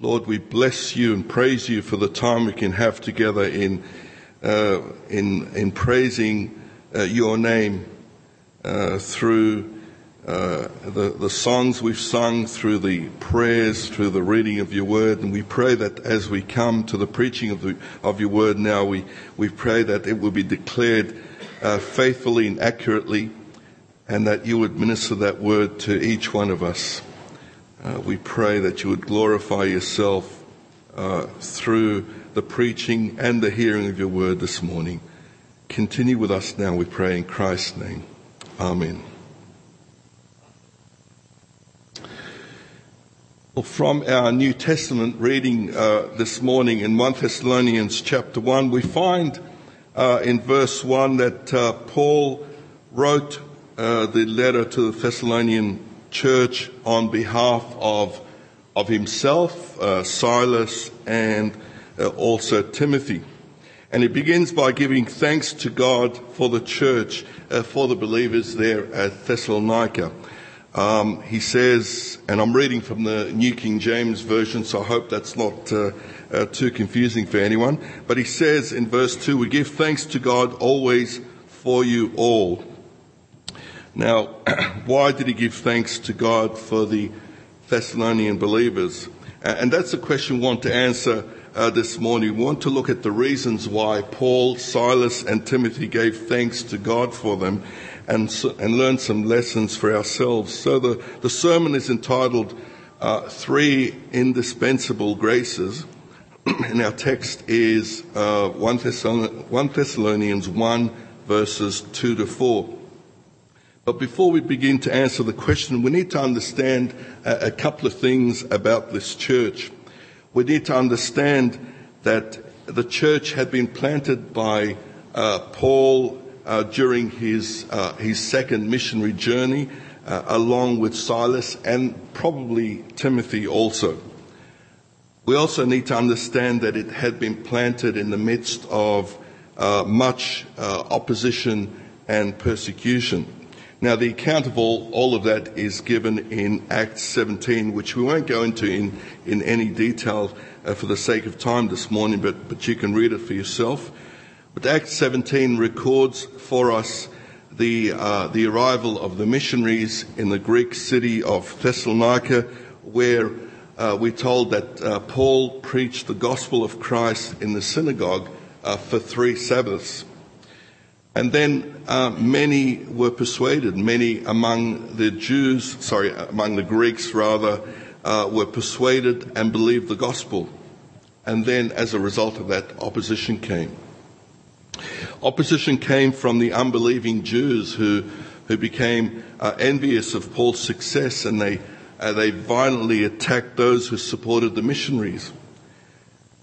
Lord, we bless you and praise you for the time we can have together in, uh, in, in praising uh, your name uh, through uh, the, the songs we've sung, through the prayers, through the reading of your word. And we pray that as we come to the preaching of, the, of your word now, we, we pray that it will be declared uh, faithfully and accurately and that you would minister that word to each one of us. Uh, we pray that you would glorify yourself uh, through the preaching and the hearing of your word this morning. Continue with us now, we pray in Christ's name. Amen. Well, from our New Testament reading uh, this morning in 1 Thessalonians chapter 1, we find uh, in verse 1 that uh, Paul wrote uh, the letter to the Thessalonian church on behalf of, of himself, uh, Silas, and uh, also Timothy. And he begins by giving thanks to God for the church, uh, for the believers there at Thessalonica. Um, he says, and I'm reading from the New King James Version, so I hope that's not uh, uh, too confusing for anyone. But he says in verse 2, we give thanks to God always for you all now, why did he give thanks to God for the Thessalonian believers? And that's a question we want to answer uh, this morning. We want to look at the reasons why Paul, Silas, and Timothy gave thanks to God for them and, and learn some lessons for ourselves. So the, the sermon is entitled uh, Three Indispensable Graces. and our text is uh, 1, Thessalonians 1 verses 2 to 4. But before we begin to answer the question, we need to understand a, a couple of things about this church. We need to understand that the church had been planted by uh, Paul uh, during his uh, his second missionary journey, uh, along with Silas and probably Timothy also. We also need to understand that it had been planted in the midst of uh, much uh, opposition and persecution. Now, the account of all, all of that is given in Acts 17, which we won't go into in, in any detail uh, for the sake of time this morning, but, but you can read it for yourself. But Acts 17 records for us the, uh, the arrival of the missionaries in the Greek city of Thessalonica, where uh, we're told that uh, Paul preached the gospel of Christ in the synagogue uh, for three Sabbaths. And then uh, many were persuaded. Many among the Jews, sorry, among the Greeks rather, uh, were persuaded and believed the gospel. And then, as a result of that, opposition came. Opposition came from the unbelieving Jews who, who became uh, envious of Paul's success and they, uh, they violently attacked those who supported the missionaries.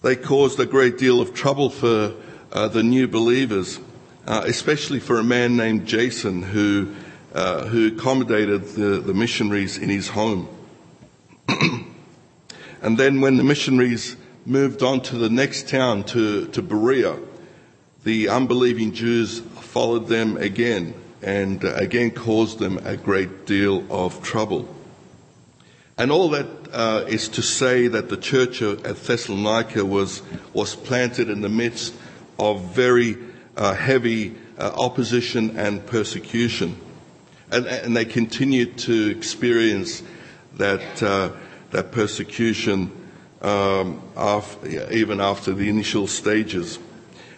They caused a great deal of trouble for uh, the new believers uh, especially for a man named Jason who, uh, who accommodated the, the missionaries in his home. and then when the missionaries moved on to the next town, to, to Berea, the unbelieving Jews followed them again and uh, again caused them a great deal of trouble. And all that uh, is to say that the church at Thessalonica was, was planted in the midst of very uh, heavy uh, opposition and persecution. And, and, they continued to experience that, uh, that persecution um, even after the initial stages.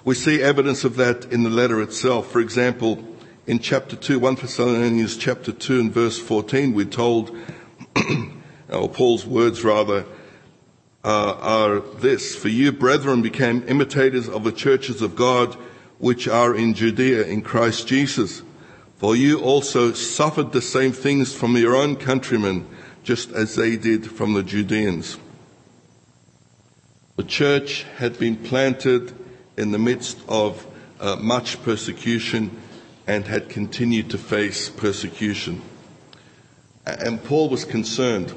We see evidence of that in the letter itself. For example, in chapter 2, 1 Thessalonians chapter 2 and verse 14, we're told, or Paul's words rather, uh, are this, for you brethren became imitators of the churches of God which are in Judea in Christ Jesus. For you also suffered the same things from your own countrymen, just as they did from the Judeans. The church had been planted in the midst of uh, much persecution and had continued to face persecution. And Paul was concerned.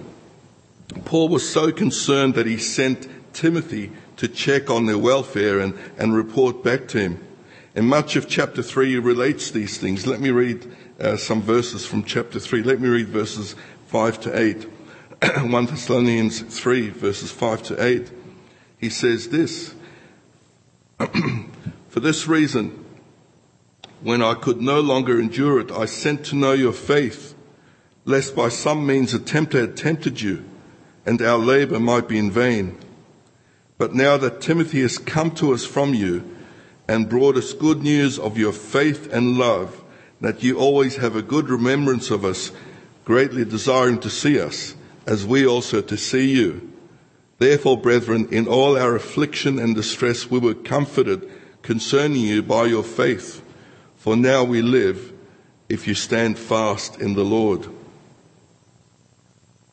Paul was so concerned that he sent Timothy to check on their welfare and, and report back to him. And much of chapter 3 relates these things. Let me read uh, some verses from chapter 3. Let me read verses 5 to 8. 1 Thessalonians 3, verses 5 to 8, he says this For this reason, when I could no longer endure it, I sent to know your faith, lest by some means a tempter had tempted you, and our labor might be in vain. But now that Timothy has come to us from you and brought us good news of your faith and love, that you always have a good remembrance of us, greatly desiring to see us, as we also to see you. Therefore, brethren, in all our affliction and distress, we were comforted concerning you by your faith. For now we live if you stand fast in the Lord.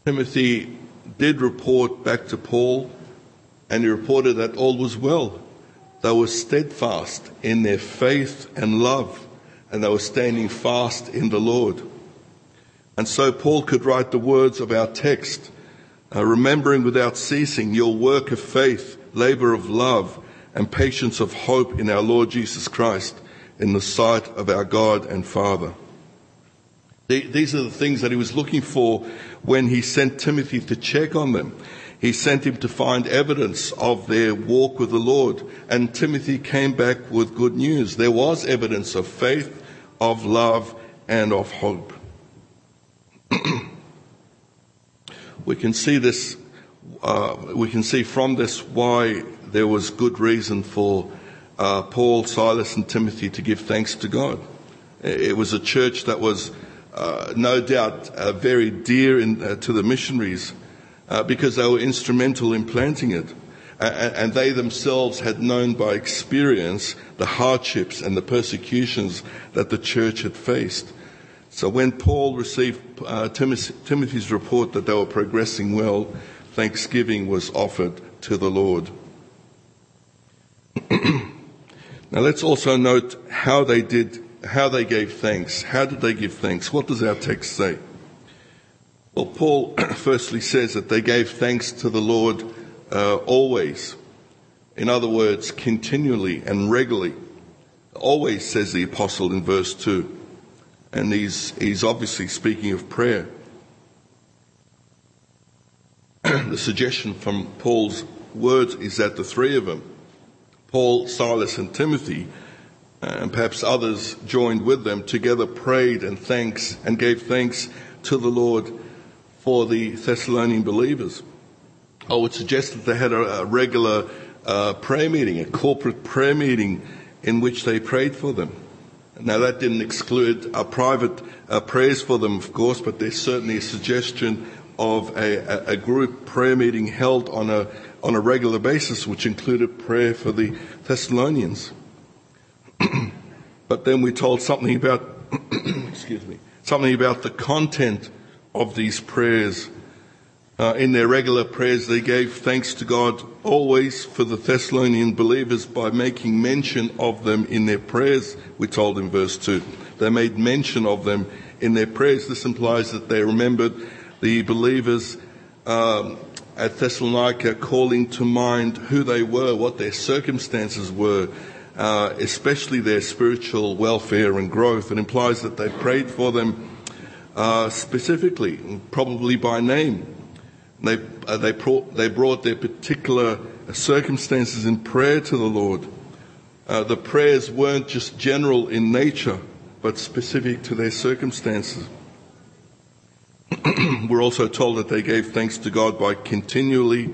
Timothy did report back to Paul, and he reported that all was well. They were steadfast in their faith and love, and they were standing fast in the Lord. And so Paul could write the words of our text, uh, remembering without ceasing your work of faith, labor of love, and patience of hope in our Lord Jesus Christ in the sight of our God and Father. These are the things that he was looking for when he sent Timothy to check on them. He sent him to find evidence of their walk with the Lord. And Timothy came back with good news. There was evidence of faith, of love, and of hope. we can see this, uh, we can see from this why there was good reason for uh, Paul, Silas, and Timothy to give thanks to God. It was a church that was uh, no doubt uh, very dear in, uh, to the missionaries uh, because they were instrumental in planting it. and they themselves had known by experience the hardships and the persecutions that the church had faced. So when Paul received uh, Timothy's report that they were progressing well, thanksgiving was offered to the Lord. now let's also note how they did how they gave thanks. How did they give thanks? What does our text say? Well, Paul firstly says that they gave thanks to the Lord uh, always. In other words, continually and regularly. Always, says the apostle in verse 2. And he's, he's obviously speaking of prayer. the suggestion from Paul's words is that the three of them, Paul, Silas, and Timothy, and perhaps others joined with them, together prayed and thanks and gave thanks to the Lord for the Thessalonian believers. I would suggest that they had a, a regular uh, prayer meeting, a corporate prayer meeting in which they prayed for them. Now that didn't exclude uh, private uh, prayers for them, of course, but there's certainly a suggestion of a, a, group prayer meeting held on a on a regular basis, which included prayer for the Thessalonians. but then we told something about, excuse me, something about the content of these prayers. Uh, in their regular prayers, they gave thanks to God always for the Thessalonian believers by making mention of them in their prayers, we're told in verse 2. They made mention of them in their prayers. This implies that they remembered the believers um, at Thessalonica calling to mind who they were, what their circumstances were, uh, especially their spiritual welfare and growth. It implies that they prayed for them uh, specifically, probably by name. They, uh, they, brought, they brought their particular circumstances in prayer to the Lord. Uh, the prayers weren't just general in nature, but specific to their circumstances. We're also told that they gave thanks to God by continually,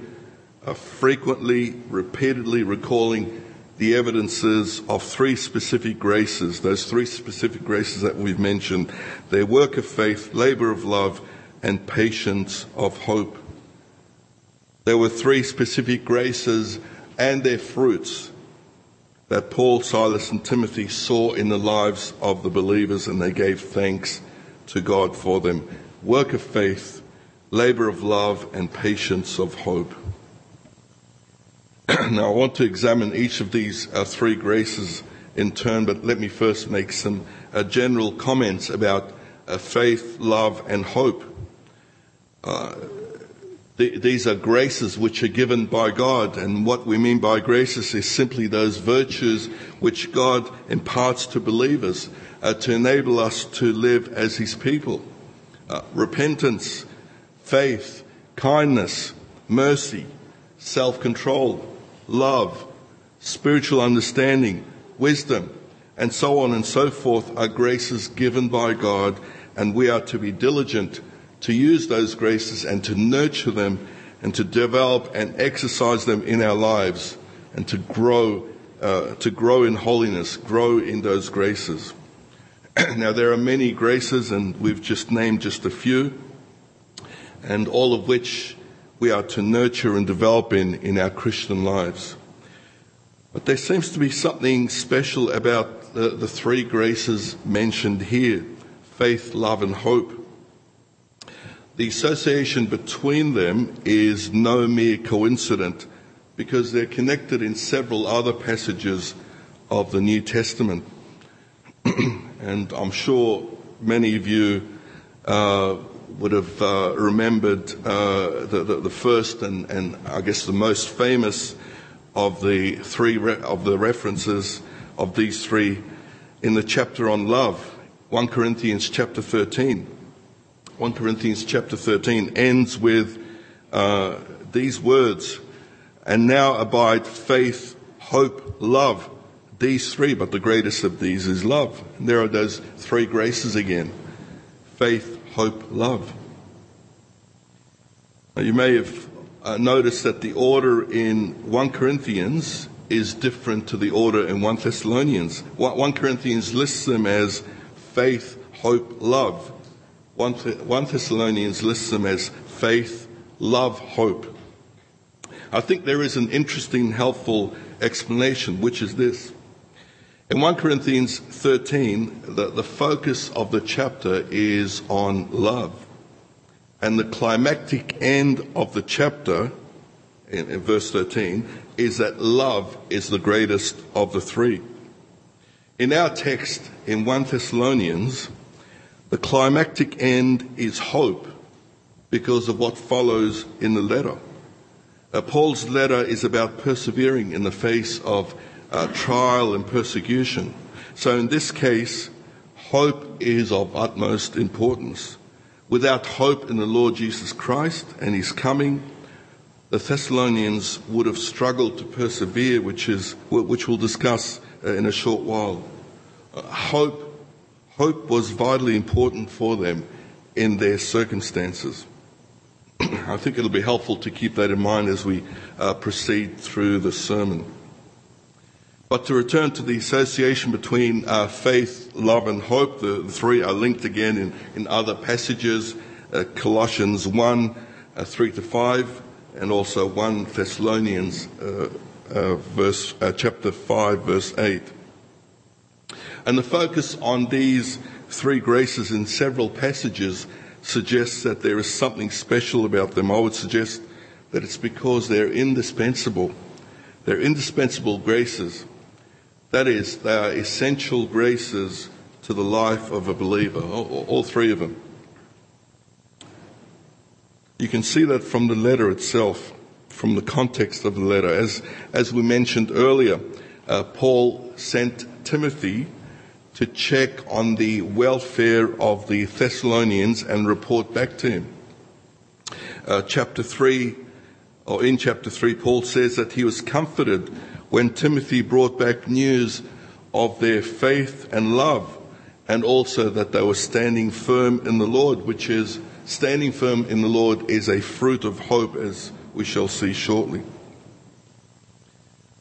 uh, frequently, repeatedly recalling the evidences of three specific graces, those three specific graces that we've mentioned, their work of faith, labor of love, and patience of hope. There were three specific graces and their fruits that Paul, Silas, and Timothy saw in the lives of the believers, and they gave thanks to God for them. Work of faith, labor of love, and patience of hope. now, I want to examine each of these uh, three graces in turn, but let me first make some uh, general comments about uh, faith, love, and hope. Uh, th- these are graces which are given by God, and what we mean by graces is simply those virtues which God imparts to believers uh, to enable us to live as His people. Uh, repentance, faith, kindness, mercy, self-control, love, spiritual understanding, wisdom, and so on and so forth are graces given by God, and we are to be diligent to use those graces and to nurture them and to develop and exercise them in our lives and to grow, uh, to grow in holiness, grow in those graces. now there are many graces and we've just named just a few and all of which we are to nurture and develop in, in our Christian lives. But there seems to be something special about the, the three graces mentioned here faith, love, and hope. The association between them is no mere coincidence because they're connected in several other passages of the New Testament. and I'm sure many of you uh, would have uh, remembered uh, the, the, the, first and, and, I guess the most famous of the three re- of the references of these three in the chapter on love, 1 Corinthians chapter 13. 1 Corinthians chapter 13 ends with uh, these words, and now abide faith, hope, love. These three, but the greatest of these is love. And there are those three graces again. Faith, hope, love. Now, you may have uh, noticed that the order in 1 Corinthians is different to the order in 1 Thessalonians. 1 Corinthians lists them as faith, hope, love. 1 Thessalonians lists them as faith, love, hope. I think there is an interesting, helpful explanation, which is this. In 1 Corinthians 13, the, the focus of the chapter is on love. And the climactic end of the chapter, in, in verse 13, is that love is the greatest of the three. In our text in 1 Thessalonians, the climactic end is hope because of what follows in the letter. Uh, Paul's letter is about persevering in the face of uh, trial and persecution. So in this case, hope is of utmost importance. Without hope in the Lord Jesus Christ and his coming, the Thessalonians would have struggled to persevere, which is which we'll discuss uh, in a short while. Uh, hope, hope was vitally important for them in their circumstances. I think it'll be helpful to keep that in mind as we uh, proceed through the sermon. But to return to the association between uh, faith, love, and hope, the, the, three are linked again in, in other passages uh, Colossians 1 uh, 3 to 5, and also 1 Thessalonians uh, uh, verse, chapter 5, verse 8. And the focus on these three graces in several passages suggests that there is something special about them. I would suggest that it's because they're indispensable. They're indispensable graces. That is, they are essential graces to the life of a believer, all, three of them. You can see that from the letter itself, from the context of the letter. As, as we mentioned earlier, uh, Paul sent Timothy to check on the welfare of the Thessalonians and report back to him. Uh, chapter 3, or in chapter 3, Paul says that he was comforted when Timothy brought back news of their faith and love, and also that they were standing firm in the Lord, which is standing firm in the Lord is a fruit of hope, as we shall see shortly.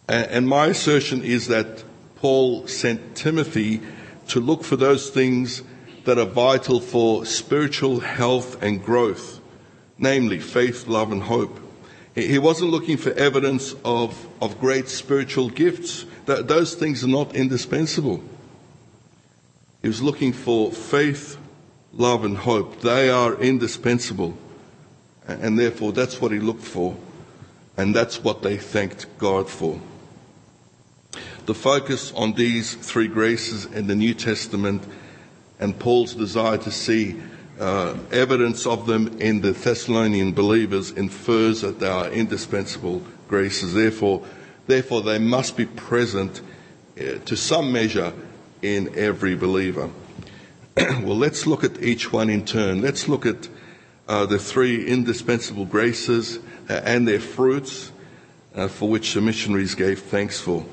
And my assertion is that Paul sent Timothy to look for those things that are vital for spiritual health and growth, namely faith, love, and hope. He wasn't looking for evidence of, of great spiritual gifts. Those things are not indispensable. He was looking for faith, love, and hope. They are indispensable. And therefore, that's what he looked for. And that's what they thanked God for. The focus on these three graces in the New Testament and Paul's desire to see uh, evidence of them in the Thessalonian believers infers that they are indispensable graces. Therefore, therefore they must be present uh, to some measure in every believer. well, let's look at each one in turn. Let's look at uh, the three indispensable graces uh, and their fruits uh, for which the missionaries gave thanks for.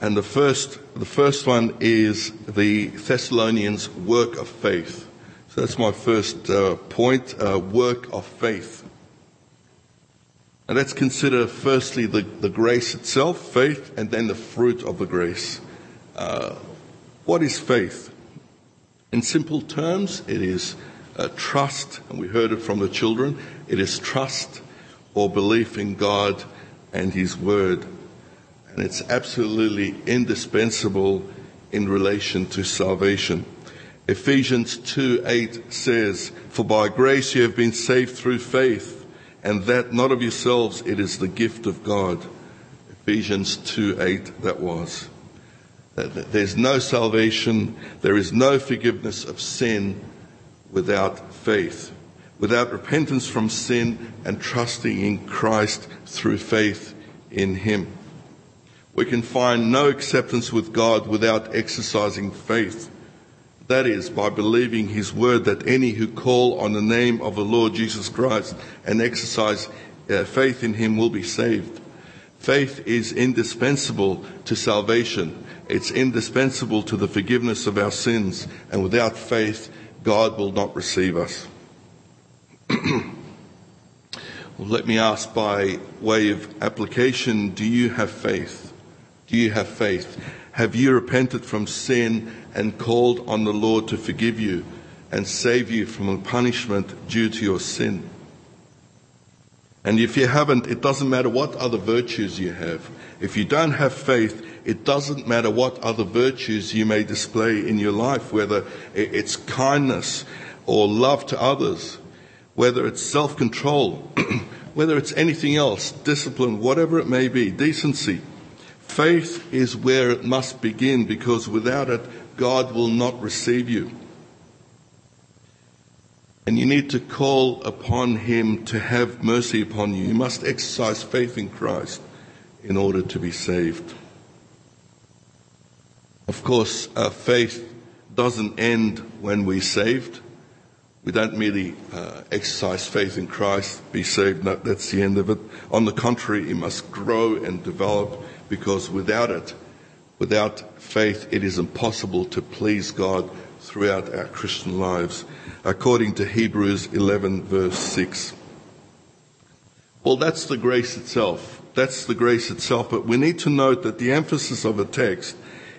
And the first, the first one is the Thessalonians' work of faith. So that's my first uh, point, uh, work of faith. And let's consider firstly the, the grace itself, faith, and then the fruit of the grace. Uh, what is faith? In simple terms, it is uh, trust, and we heard it from the children. It is trust or belief in God and His Word. And it's absolutely indispensable in relation to salvation. Ephesians 2 8 says, For by grace you have been saved through faith and that not of yourselves, it is the gift of God. Ephesians 2 8, that was. There's no salvation, there is no forgiveness of sin without faith, without repentance from sin and trusting in Christ through faith in Him. We can find no acceptance with God without exercising faith. That is, by believing his word that any who call on the name of the Lord Jesus Christ and exercise uh, faith in him will be saved. Faith is indispensable to salvation. It's indispensable to the forgiveness of our sins. And without faith, God will not receive us. well, let me ask by way of application, do you have faith? Do you have faith? Have you repented from sin and called on the Lord to forgive you and save you from the punishment due to your sin? And if you haven't, it doesn't matter what other virtues you have. If you don't have faith, it doesn't matter what other virtues you may display in your life, whether it's kindness or love to others, whether it's self-control, whether it's anything else, discipline, whatever it may be, decency. Faith is where it must begin because without it, God will not receive you. And you need to call upon Him to have mercy upon you. You must exercise faith in Christ in order to be saved. Of course, our faith doesn't end when we're saved. We don't merely uh, exercise faith in Christ, be saved. That's the end of it. On the contrary, it must grow and develop because without it, without faith, it is impossible to please God throughout our Christian lives, according to Hebrews 11 verse 6. Well, that's the grace itself. That's the grace itself, but we need to note that the emphasis of a text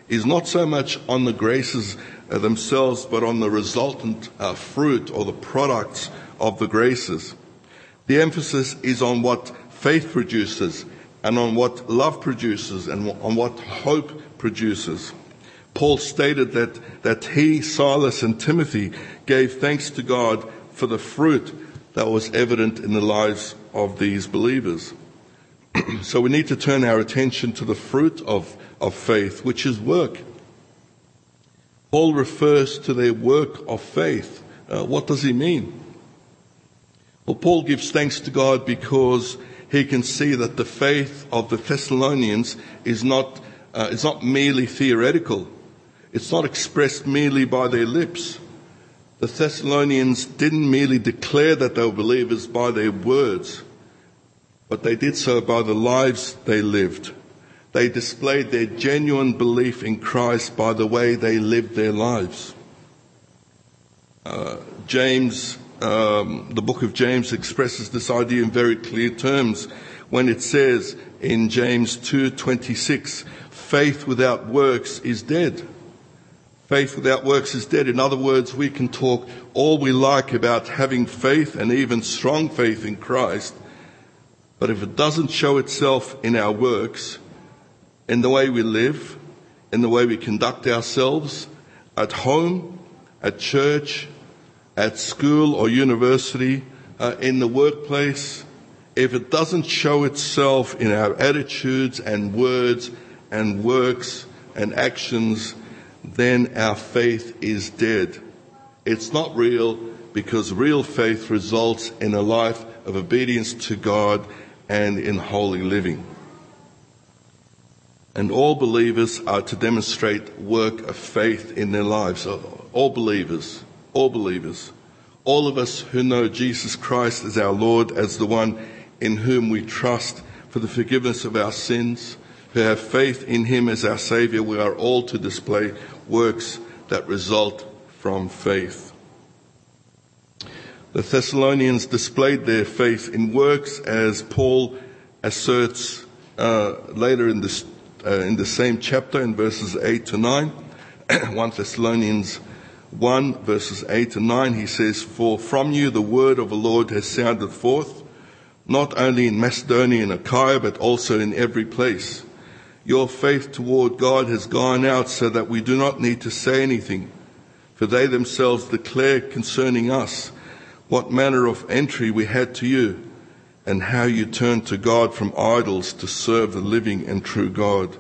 is not so much on the graces uh, themselves, but on the resultant uh, fruit or the products of the graces. The emphasis is on what faith produces and on what love produces and on what hope produces. Paul stated that, that he, Silas, and Timothy gave thanks to God for the fruit that was evident in the lives of these believers. so we need to turn our attention to the fruit of, of faith, which is work. Paul refers to their work of faith. Uh, what does he mean? Well, Paul gives thanks to God because he can see that the faith of the Thessalonians is not, uh, is not merely theoretical. It's not expressed merely by their lips. The Thessalonians didn't merely declare that they were believers by their words, but they did so by the lives they lived. They displayed their genuine belief in Christ by the way they lived their lives. Uh, James um, the book of James expresses this idea in very clear terms when it says in James 2:26, faith without works is dead. Faith without works is dead. In other words, we can talk all we like about having faith and even strong faith in Christ, but if it doesn't show itself in our works, in the way we live, in the way we conduct ourselves, at home, at church, at school or university, uh, in the workplace, if it doesn't show itself in our attitudes and words and works and actions, then our faith is dead. It's not real because real faith results in a life of obedience to God and in holy living. And all believers are to demonstrate work of faith in their lives. All believers all believers. all of us who know Jesus Christ as our Lord, as the one in whom we trust for the forgiveness of our sins, who have faith in Him as our Savior, we are all to display works that result from faith. The Thessalonians displayed their faith in works as Paul asserts uh, later in, this, uh, in the same chapter in verses 8 to 9. 1 Thessalonians 1 verses 8 to 9 he says, For from you the word of the Lord has sounded forth, not only in Macedonia and Achaia, but also in every place. Your faith toward God has gone out so that we do not need to say anything, for they themselves declare concerning us what manner of entry we had to you, and how you turned to God from idols to serve the living and true God.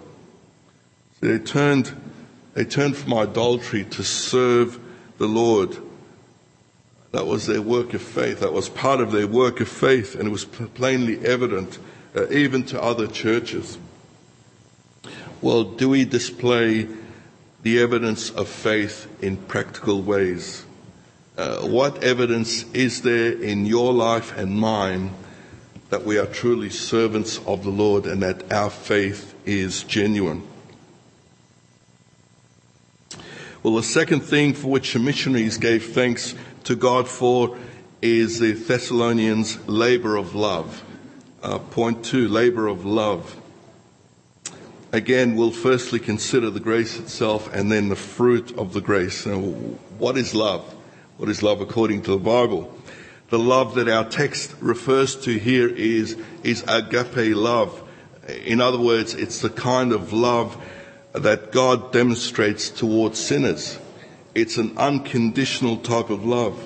They turned, they turned from idolatry to serve the Lord. That was their work of faith. That was part of their work of faith, and it was plainly evident uh, even to other churches. Well, do we display the evidence of faith in practical ways? Uh, what evidence is there in your life and mine that we are truly servants of the Lord and that our faith is genuine? Well, the second thing for which the missionaries gave thanks to God for is the Thessalonians' labor of love. Uh, point two, labor of love. Again, we'll firstly consider the grace itself and then the fruit of the grace. Now, what is love? What is love according to the Bible? The love that our text refers to here is, is agape love. In other words, it's the kind of love that God demonstrates towards sinners. It's an unconditional type of love.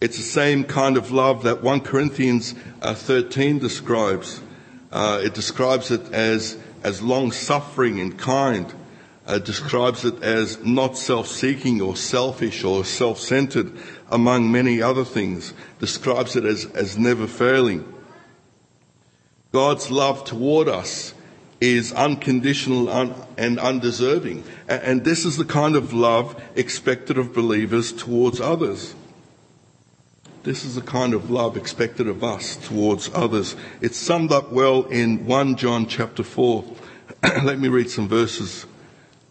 It's the same kind of love that 1 Corinthians uh, 13 describes. Uh, it describes it as, as long suffering and kind uh, describes it as not self-seeking or selfish or self-centered among many other things, describes it as, as never failing. God's love toward us is unconditional and undeserving. And this is the kind of love expected of believers towards others. This is the kind of love expected of us towards others. It's summed up well in 1 John chapter 4. Let me read some verses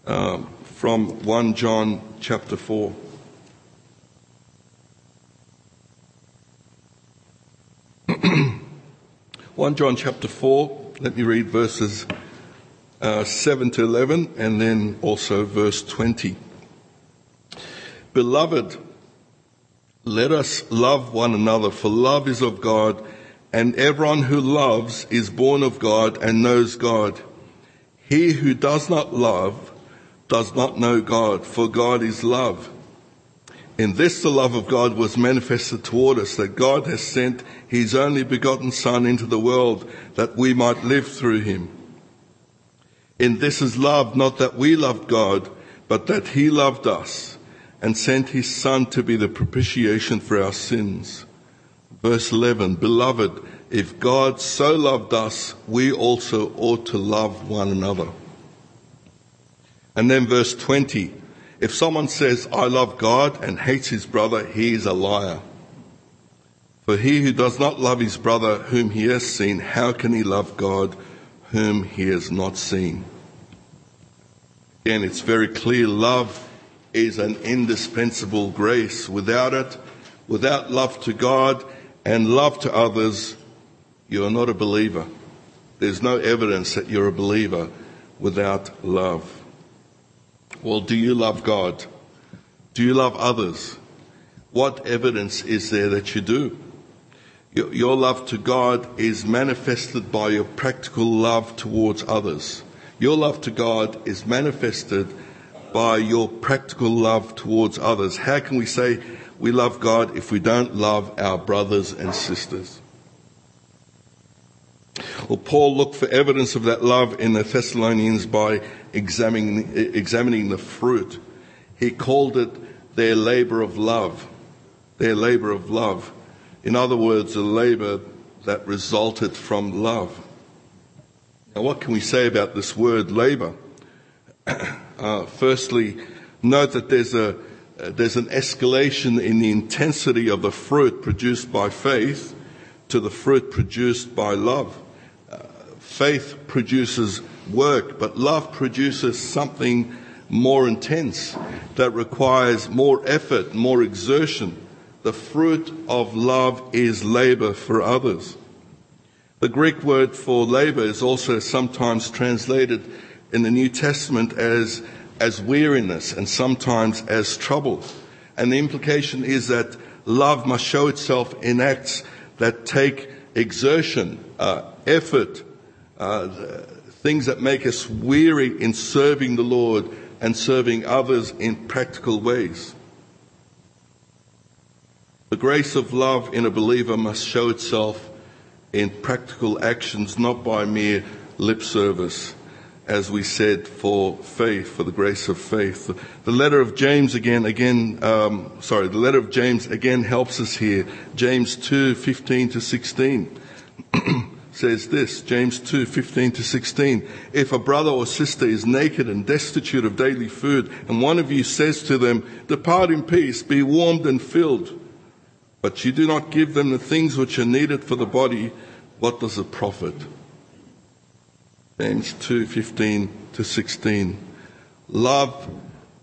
um, from 1 John chapter 4. One John chapter four. Let me read verses uh, seven to eleven, and then also verse twenty. Beloved, let us love one another, for love is of God, and everyone who loves is born of God and knows God. He who does not love does not know God, for God is love. In this the love of God was manifested toward us, that God has sent his only begotten Son into the world that we might live through him. In this is love, not that we loved God, but that he loved us and sent his Son to be the propitiation for our sins. Verse 11, Beloved, if God so loved us, we also ought to love one another. And then verse 20. If someone says, I love God and hates his brother, he is a liar. For he who does not love his brother whom he has seen, how can he love God whom he has not seen? Again, it's very clear love is an indispensable grace. Without it, without love to God and love to others, you are not a believer. There's no evidence that you're a believer without love. Well, do you love God? Do you love others? What evidence is there that you do? Your, love to God is manifested by your practical love towards others. Your love to God is manifested by your practical love towards others. How can we say we love God if we don't love our brothers and sisters? Well, Paul looked for evidence of that love in the Thessalonians by examining, examining the fruit. He called it their labor of love. Their labor of love. In other words, a labor that resulted from love. Now, what can we say about this word labor? Uh, firstly, note that there's a uh, there's an escalation in the intensity of the fruit produced by faith to the fruit produced by love. Faith produces work, but love produces something more intense that requires more effort, more exertion. The fruit of love is labor for others. The Greek word for labor is also sometimes translated in the New Testament as, as weariness and sometimes as trouble. And the implication is that love must show itself in acts that take exertion, uh, effort, uh, things that make us weary in serving the Lord and serving others in practical ways. The grace of love in a believer must show itself in practical actions, not by mere lip service, as we said, for faith, for the grace of faith. The letter of James again, again, um, sorry, the letter of James again helps us here. James 2, 15 to 16. Says this, James 2, 15 to 16. If a brother or sister is naked and destitute of daily food, and one of you says to them, depart in peace, be warmed and filled, but you do not give them the things which are needed for the body, what does it profit? James 2, 15 to 16. Love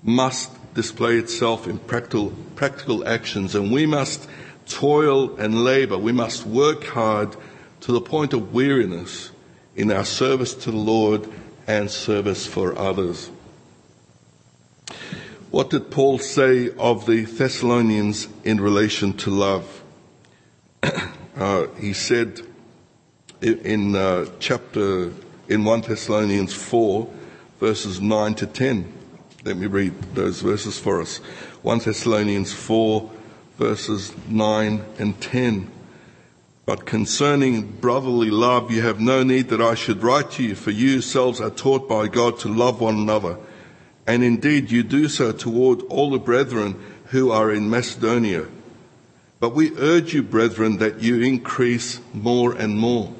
must display itself in practical, practical actions, and we must toil and labor. We must work hard to the point of weariness in our service to the Lord and service for others. What did Paul say of the Thessalonians in relation to love? uh, he said in uh, chapter in 1 Thessalonians 4 verses 9 to 10. Let me read those verses for us. 1 Thessalonians 4 verses 9 and 10. But concerning brotherly love, you have no need that I should write to you, for you yourselves are taught by God to love one another. And indeed, you do so toward all the brethren who are in Macedonia. But we urge you, brethren, that you increase more and more.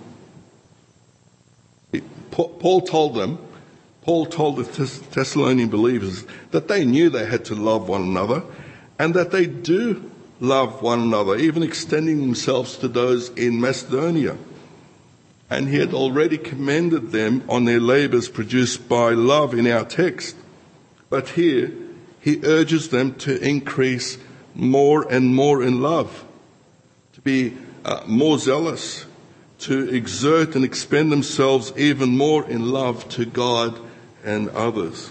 Paul told them, Paul told the Thessalonian believers that they knew they had to love one another and that they do love one another, even extending themselves to those in Macedonia. And he had already commended them on their labors produced by love in our text. But here, he urges them to increase more and more in love, to be uh, more zealous, to exert and expend themselves even more in love to God and others.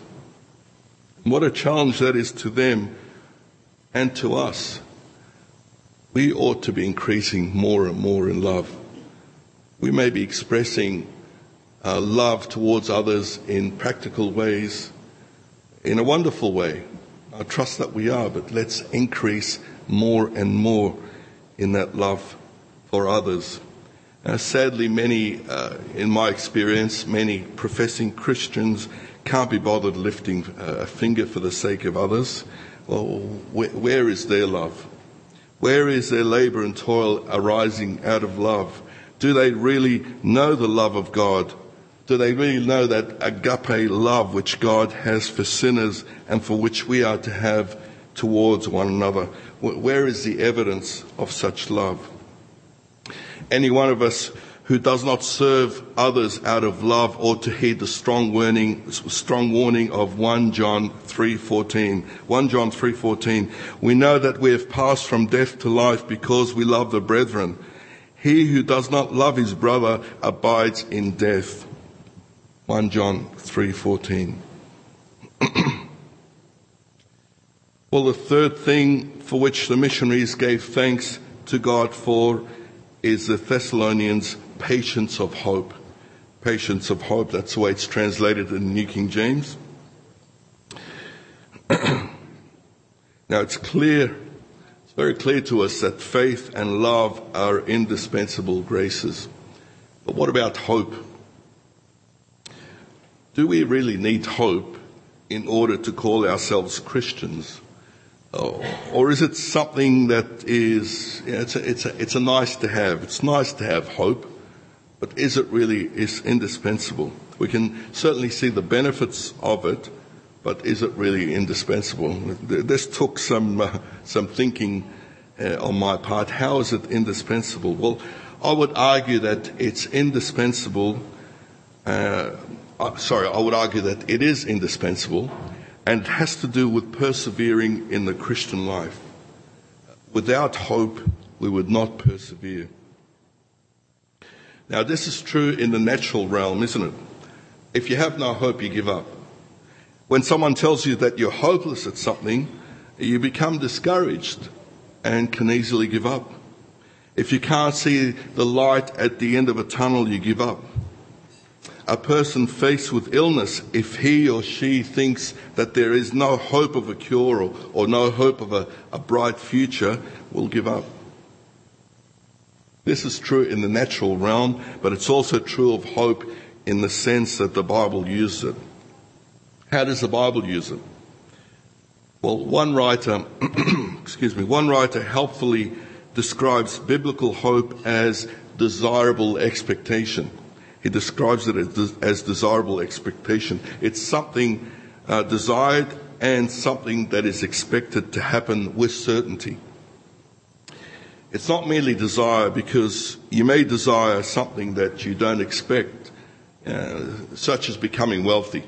What a challenge that is to them and to us we ought to be increasing more and more in love. We may be expressing uh, love towards others in practical ways, in a wonderful way. I trust that we are, but let's increase more and more in that love for others. Uh, sadly, many, uh, in my experience, many professing Christians can't be bothered lifting a finger for the sake of others. Well, where is their love? Where is their labor and toil arising out of love? Do they really know the love of God? Do they really know that agape love which God has for sinners and for which we are to have towards one another? Where is the evidence of such love? Any one of us who does not serve others out of love ought to heed the strong warning, strong warning of 1 John 3:14. 1 John 3:14. We know that we have passed from death to life because we love the brethren. He who does not love his brother abides in death. 1 John 3:14. well, the third thing for which the missionaries gave thanks to God for is the Thessalonians patience of hope. Patience of hope, that's the way it's translated in the New King James. now it's clear, it's very clear to us that faith and love are indispensable graces. But what about hope? Do we really need hope in order to call ourselves Christians? Oh, or is it something that is, you know, it's, a, it's, a, it's a nice to have. It's nice to have hope. But is it really is indispensable? We can certainly see the benefits of it, but is it really indispensable? This took some, uh, some thinking uh, on my part. How is it indispensable? Well, I would argue that it's indispensable. Uh, uh, sorry, I would argue that it is indispensable and it has to do with persevering in the Christian life. Without hope, we would not persevere. Now, this is true in the natural realm, isn't it? If you have no hope, you give up. When someone tells you that you're hopeless at something, you become discouraged and can easily give up. If you can't see the light at the end of a tunnel, you give up. A person faced with illness, if he or she thinks that there is no hope of a cure or, or no hope of a, a bright future, will give up. This is true in the natural realm, but it's also true of hope in the sense that the Bible uses it. How does the Bible use it? Well, one writer, excuse me, one writer helpfully describes biblical hope as desirable expectation. He describes it as, as desirable expectation. It's something uh, desired and something that is expected to happen with certainty. It's not merely desire because you may desire something that you don't expect, uh, such as becoming wealthy.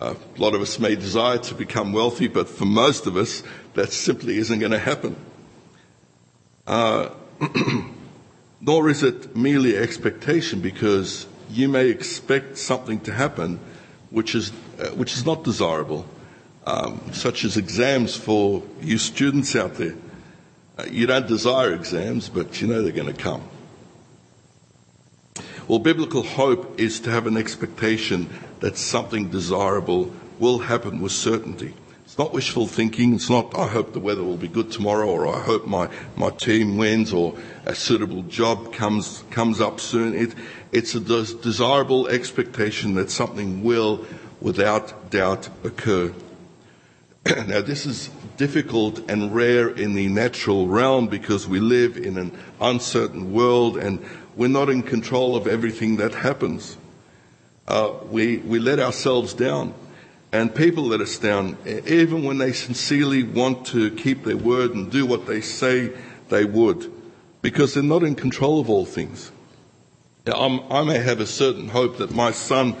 Uh, a lot of us may desire to become wealthy, but for most of us, that simply isn't going to happen. Uh, nor is it merely expectation because you may expect something to happen which is, uh, which is not desirable, um, such as exams for you students out there. You don't desire exams, but you know they're going to come. Well, biblical hope is to have an expectation that something desirable will happen with certainty. It's not wishful thinking. It's not, I hope the weather will be good tomorrow, or I hope my, my team wins, or a suitable job comes, comes up soon. It, it's a des- desirable expectation that something will, without doubt, occur. now, this is difficult and rare in the natural realm because we live in an uncertain world and we're not in control of everything that happens. Uh, we, we let ourselves down. And people let us down, even when they sincerely want to keep their word and do what they say they would, because they're not in control of all things. Now, i may have a certain hope that my son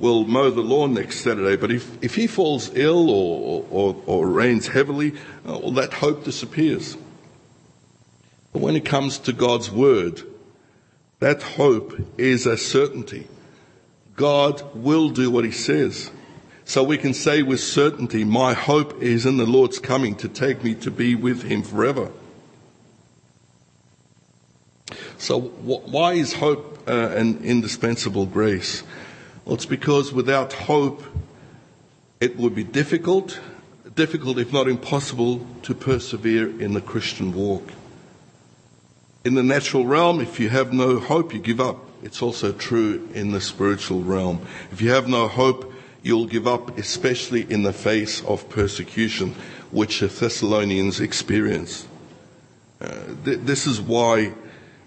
will mow the lawn next Saturday, but if, if he falls ill or, or, or rains heavily, uh, well, that hope disappears. But when it comes to God's word, that hope is a certainty. God will do what he says. So we can say with certainty, my hope is in the Lord's coming to take me to be with him forever. So why is hope uh, an indispensable grace? Well, it's because without hope, it would be difficult, difficult if not impossible, to persevere in the Christian walk. In the natural realm, if you have no hope, you give up. It's also true in the spiritual realm. If you have no hope, you'll give up, especially in the face of persecution, which the Thessalonians experienced. Uh, th- this is why,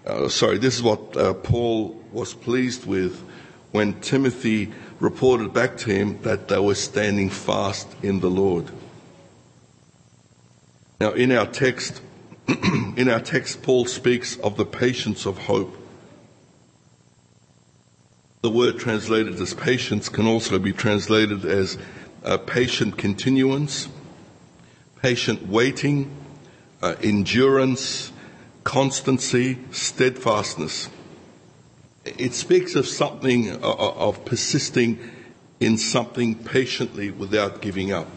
uh, sorry, this is what uh, Paul was pleased with when Timothy reported back to him that they were standing fast in the Lord. Now, in our text, in our text, Paul speaks of the patience of hope. The word translated as patience can also be translated as patient continuance, patient waiting, uh, endurance, constancy, steadfastness. It speaks of something, uh, uh of persisting in something patiently without giving up.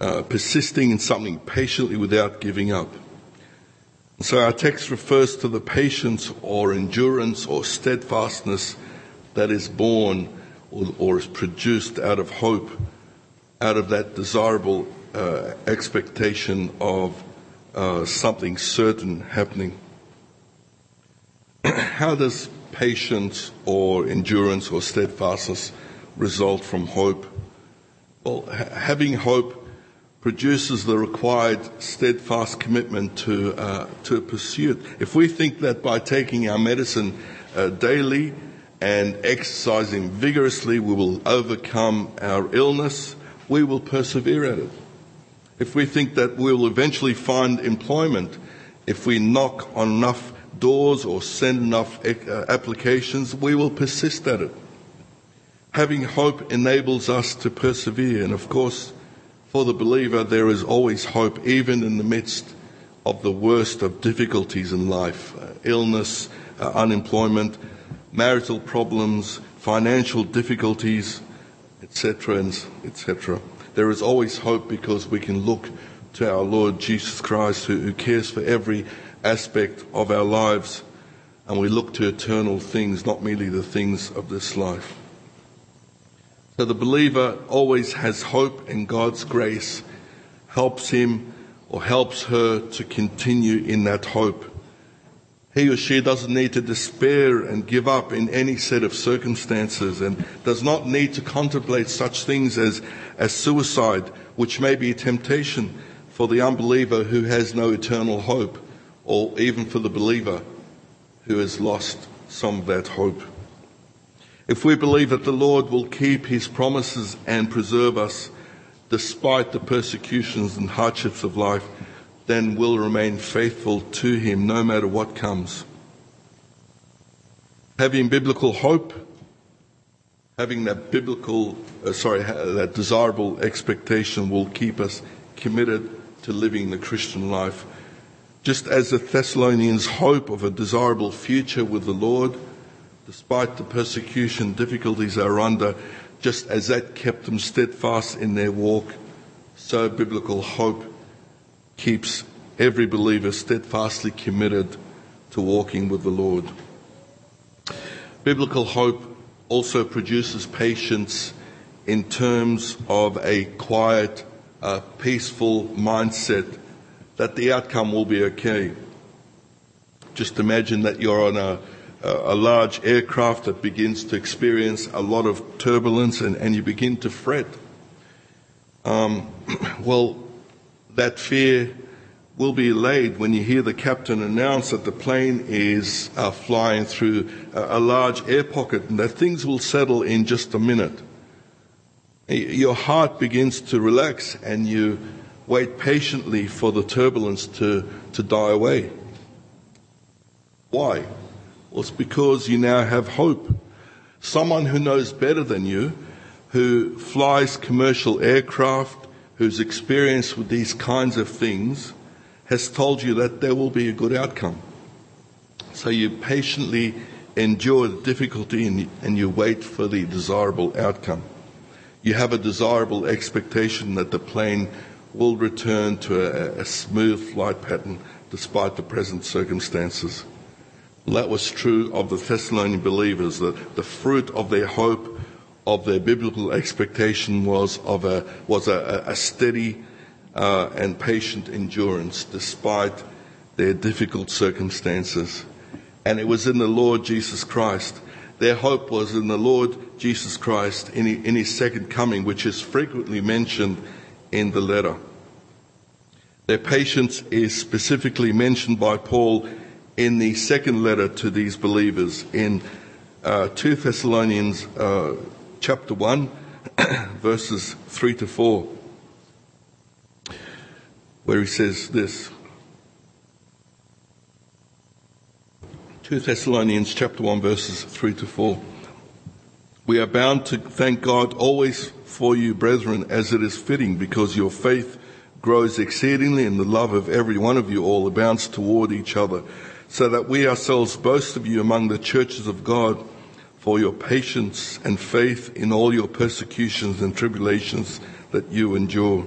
Uh, persisting in something patiently without giving up. So our text refers to the patience or endurance or steadfastness that is born or, or is produced out of hope, out of that desirable uh, expectation of uh, something certain happening. How does patience or endurance or steadfastness result from hope? Well, ha- having hope produces the required steadfast commitment to uh, to pursue it. If we think that by taking our medicine uh, daily and exercising vigorously we will overcome our illness, we will persevere at it. If we think that we'll eventually find employment, if we knock on enough doors or send enough uh, applications, we will persist at it. Having hope enables us to persevere. And of course, for the believer, there is always hope, even in the midst of the worst of difficulties in life uh, illness, uh, unemployment, marital problems, financial difficulties, etc., etc. There is always hope because we can look to our Lord Jesus Christ who, who cares for every aspect of our lives and we look to eternal things, not merely the things of this life. So the believer always has hope and God's grace helps him or helps her to continue in that hope. He or she doesn't need to despair and give up in any set of circumstances and does not need to contemplate such things as, as suicide, which may be a temptation for the unbeliever who has no eternal hope, or even for the believer who has lost some of that hope. If we believe that the Lord will keep his promises and preserve us despite the persecutions and hardships of life, then we'll remain faithful to him no matter what comes. Having biblical hope, having that biblical, uh, sorry, that desirable expectation will keep us committed to living the Christian life. Just as the Thessalonians' hope of a desirable future with the Lord despite the persecution, difficulties they're under, just as that kept them steadfast in their walk, so biblical hope keeps every believer steadfastly committed to walking with the Lord. Biblical hope also produces patience in terms of a quiet, uh, peaceful mindset that the outcome will be okay. Just imagine that you're on a a large aircraft that begins to experience a lot of turbulence and, and you begin to fret. Um, well, that fear will be allayed when you hear the captain announce that the plane is uh, flying through a, a, large air pocket and that things will settle in just a minute. Your heart begins to relax and you wait patiently for the turbulence to, to die away. Why? Well, it's because you now have hope. Someone who knows better than you, who flies commercial aircraft, who's experienced with these kinds of things, has told you that there will be a good outcome. So you patiently endure the difficulty and, and you wait for the desirable outcome. You have a desirable expectation that the plane will return to a, a smooth flight pattern despite the present circumstances. That was true of the Thessalonian believers, that the fruit of their hope, of their biblical expectation was of a, was a, a steady uh, and patient endurance despite their difficult circumstances. And it was in the Lord Jesus Christ. Their hope was in the Lord Jesus Christ in, in his second coming, which is frequently mentioned in the letter. Their patience is specifically mentioned by Paul in the second letter to these believers in uh, 2 Thessalonians uh, chapter 1, verses 3 to 4, where he says this. 2 Thessalonians chapter 1 verses 3 to 4. We are bound to thank God always for you, brethren, as it is fitting, because your faith grows exceedingly and the love of every one of you all abounds toward each other so that we ourselves boast of you among the churches of God for your patience and faith in all your persecutions and tribulations that you endure.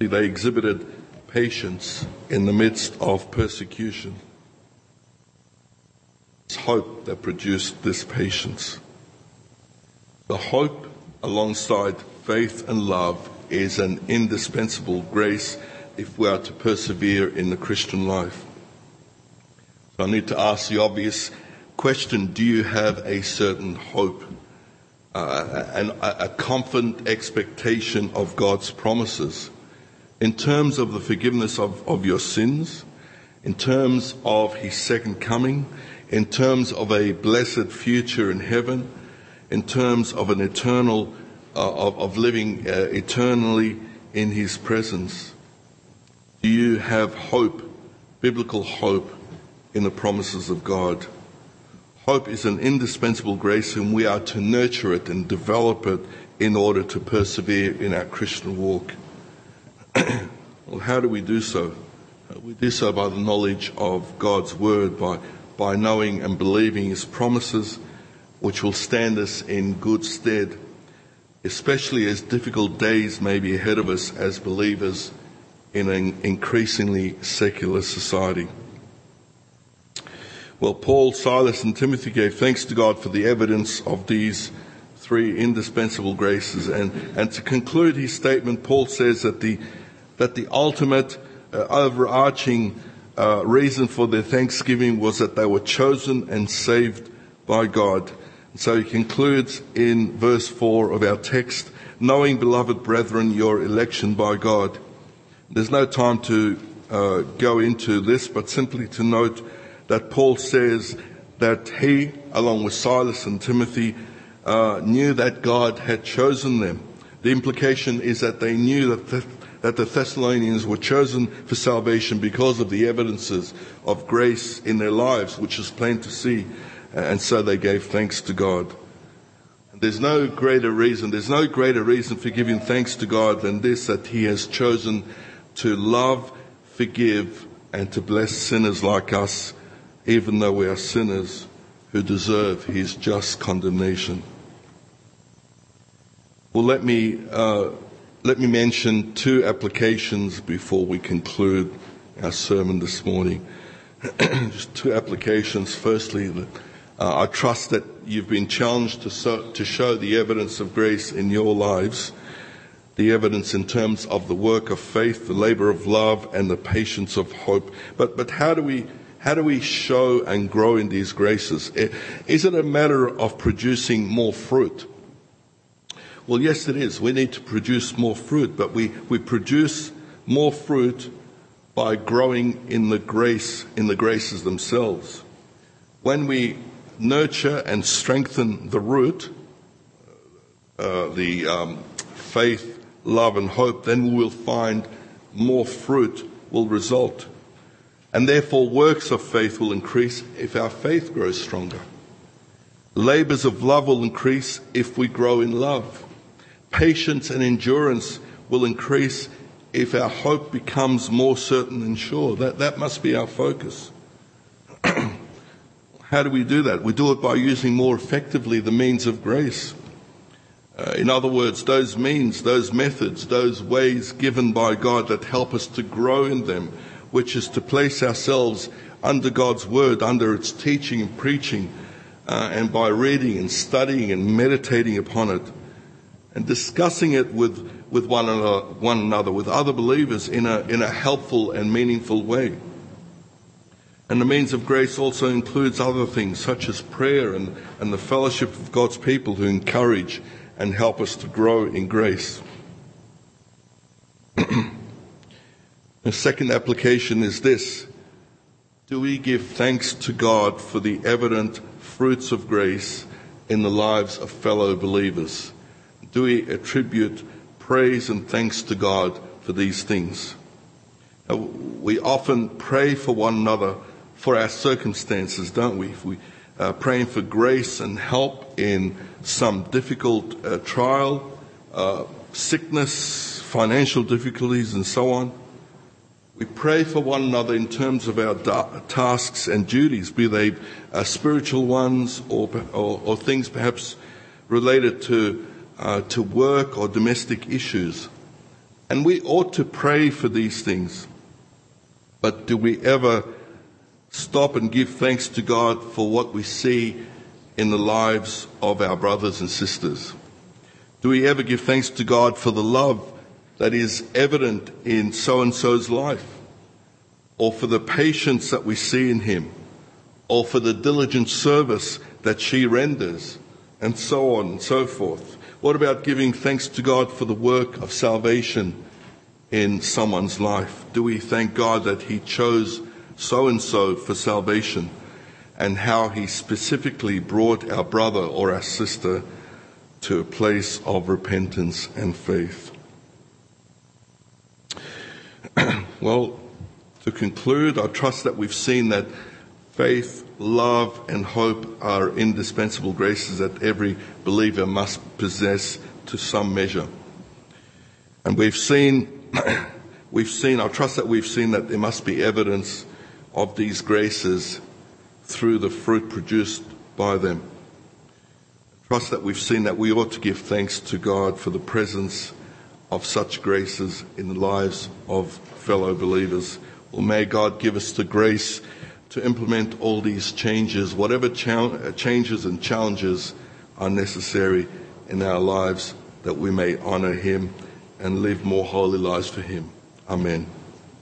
See, they exhibited patience in the midst of persecution. It's hope that produced this patience. The hope alongside faith and love is an indispensable grace if we are to persevere in the Christian life. I need to ask the obvious question do you have a certain hope uh, and a, a confident expectation of God's promises in terms of the forgiveness of, of your sins, in terms of His second coming, in terms of a blessed future in heaven, in terms of an eternal of, of living uh, eternally in His presence? Do you have hope, biblical hope, in the promises of God? Hope is an indispensable grace, and we are to nurture it and develop it in order to persevere in our Christian walk. well, how do we do so? We do so by the knowledge of God's Word, by, by knowing and believing His promises, which will stand us in good stead, especially as difficult days may be ahead of us as believers in an increasingly secular society. Well, Paul, Silas, and Timothy gave thanks to God for the evidence of these three indispensable graces. And, and to conclude his statement, Paul says that the, that the ultimate uh, overarching uh, reason for their thanksgiving was that they were chosen and saved by God. So he concludes in verse 4 of our text, knowing, beloved brethren, your election by God. There's no time to uh, go into this, but simply to note that Paul says that he, along with Silas and Timothy, uh, knew that God had chosen them. The implication is that they knew that the, that the Thessalonians were chosen for salvation because of the evidences of grace in their lives, which is plain to see, and so they gave thanks to God. There's no greater reason, there's no greater reason for giving thanks to God than this, that He has chosen to love, forgive, and to bless sinners like us, even though we are sinners who deserve His just condemnation. Well, let me, uh, let me mention two applications before we conclude our sermon this morning. Just two applications. Firstly, that, Uh, I trust that you've been challenged to, so, to show the evidence of grace in your lives, the evidence in terms of the work of faith, the labor of love, and the patience of hope. But, but how do we how do we show and grow in these graces? Is it a matter of producing more fruit? Well, yes, it is. We need to produce more fruit, but we, we produce more fruit by growing in the grace, in the graces themselves. When we nurture and strengthen the root, uh, the um, faith, love, and hope, then we will find more fruit will result. And therefore, works of faith will increase if our faith grows stronger. Labors of love will increase if we grow in love. Patience and endurance will increase if our hope becomes more certain and sure. That, that must be our focus. How do we do that? We do it by using more effectively the means of grace. Uh, in other words, those means, those methods, those ways given by God that help us to grow in them, which is to place ourselves under God's word, under its teaching and preaching, uh, and by reading and studying and meditating upon it and discussing it with, with one, another, one another, with other believers in a, in a helpful and meaningful way. And the means of grace also includes other things such as prayer and, and the fellowship of God's people who encourage and help us to grow in grace. the second application is this. Do we give thanks to God for the evident fruits of grace in the lives of fellow believers? do we attribute praise and thanks to God for these things? we often pray for one another for our circumstances, don't we? If we uh, praying for grace and help in some difficult uh, trial, uh, sickness, financial difficulties, and so on. We pray for one another in terms of our da- tasks and duties, be they uh, spiritual ones or, or, or, things perhaps related to uh, to work or domestic issues. And we ought to pray for these things. But do we ever stop and give thanks to God for what we see in the lives of our brothers and sisters? Do we ever give thanks to God for the love that is evident in so and so's life? Or for the patience that we see in him? Or for the diligent service that she renders? And so on and so forth. What about giving thanks to God for the work of salvation in someone's life? Do we thank God that He chose so and so for salvation and how He specifically brought our brother or our sister to a place of repentance and faith. well, to conclude, I trust that we've seen that faith, love, and hope are indispensable graces that every believer must possess to some measure. And we've seen, we've seen, I trust that we've seen that there must be evidence of these graces through the fruit produced by them. Trust that we've seen that we ought to give thanks to God for the presence of such graces in the lives of fellow believers. Well, may God give us the grace to implement all these changes, whatever uh, changes and challenges are necessary in our lives, that we may honor Him and live more holy lives for Him. Amen.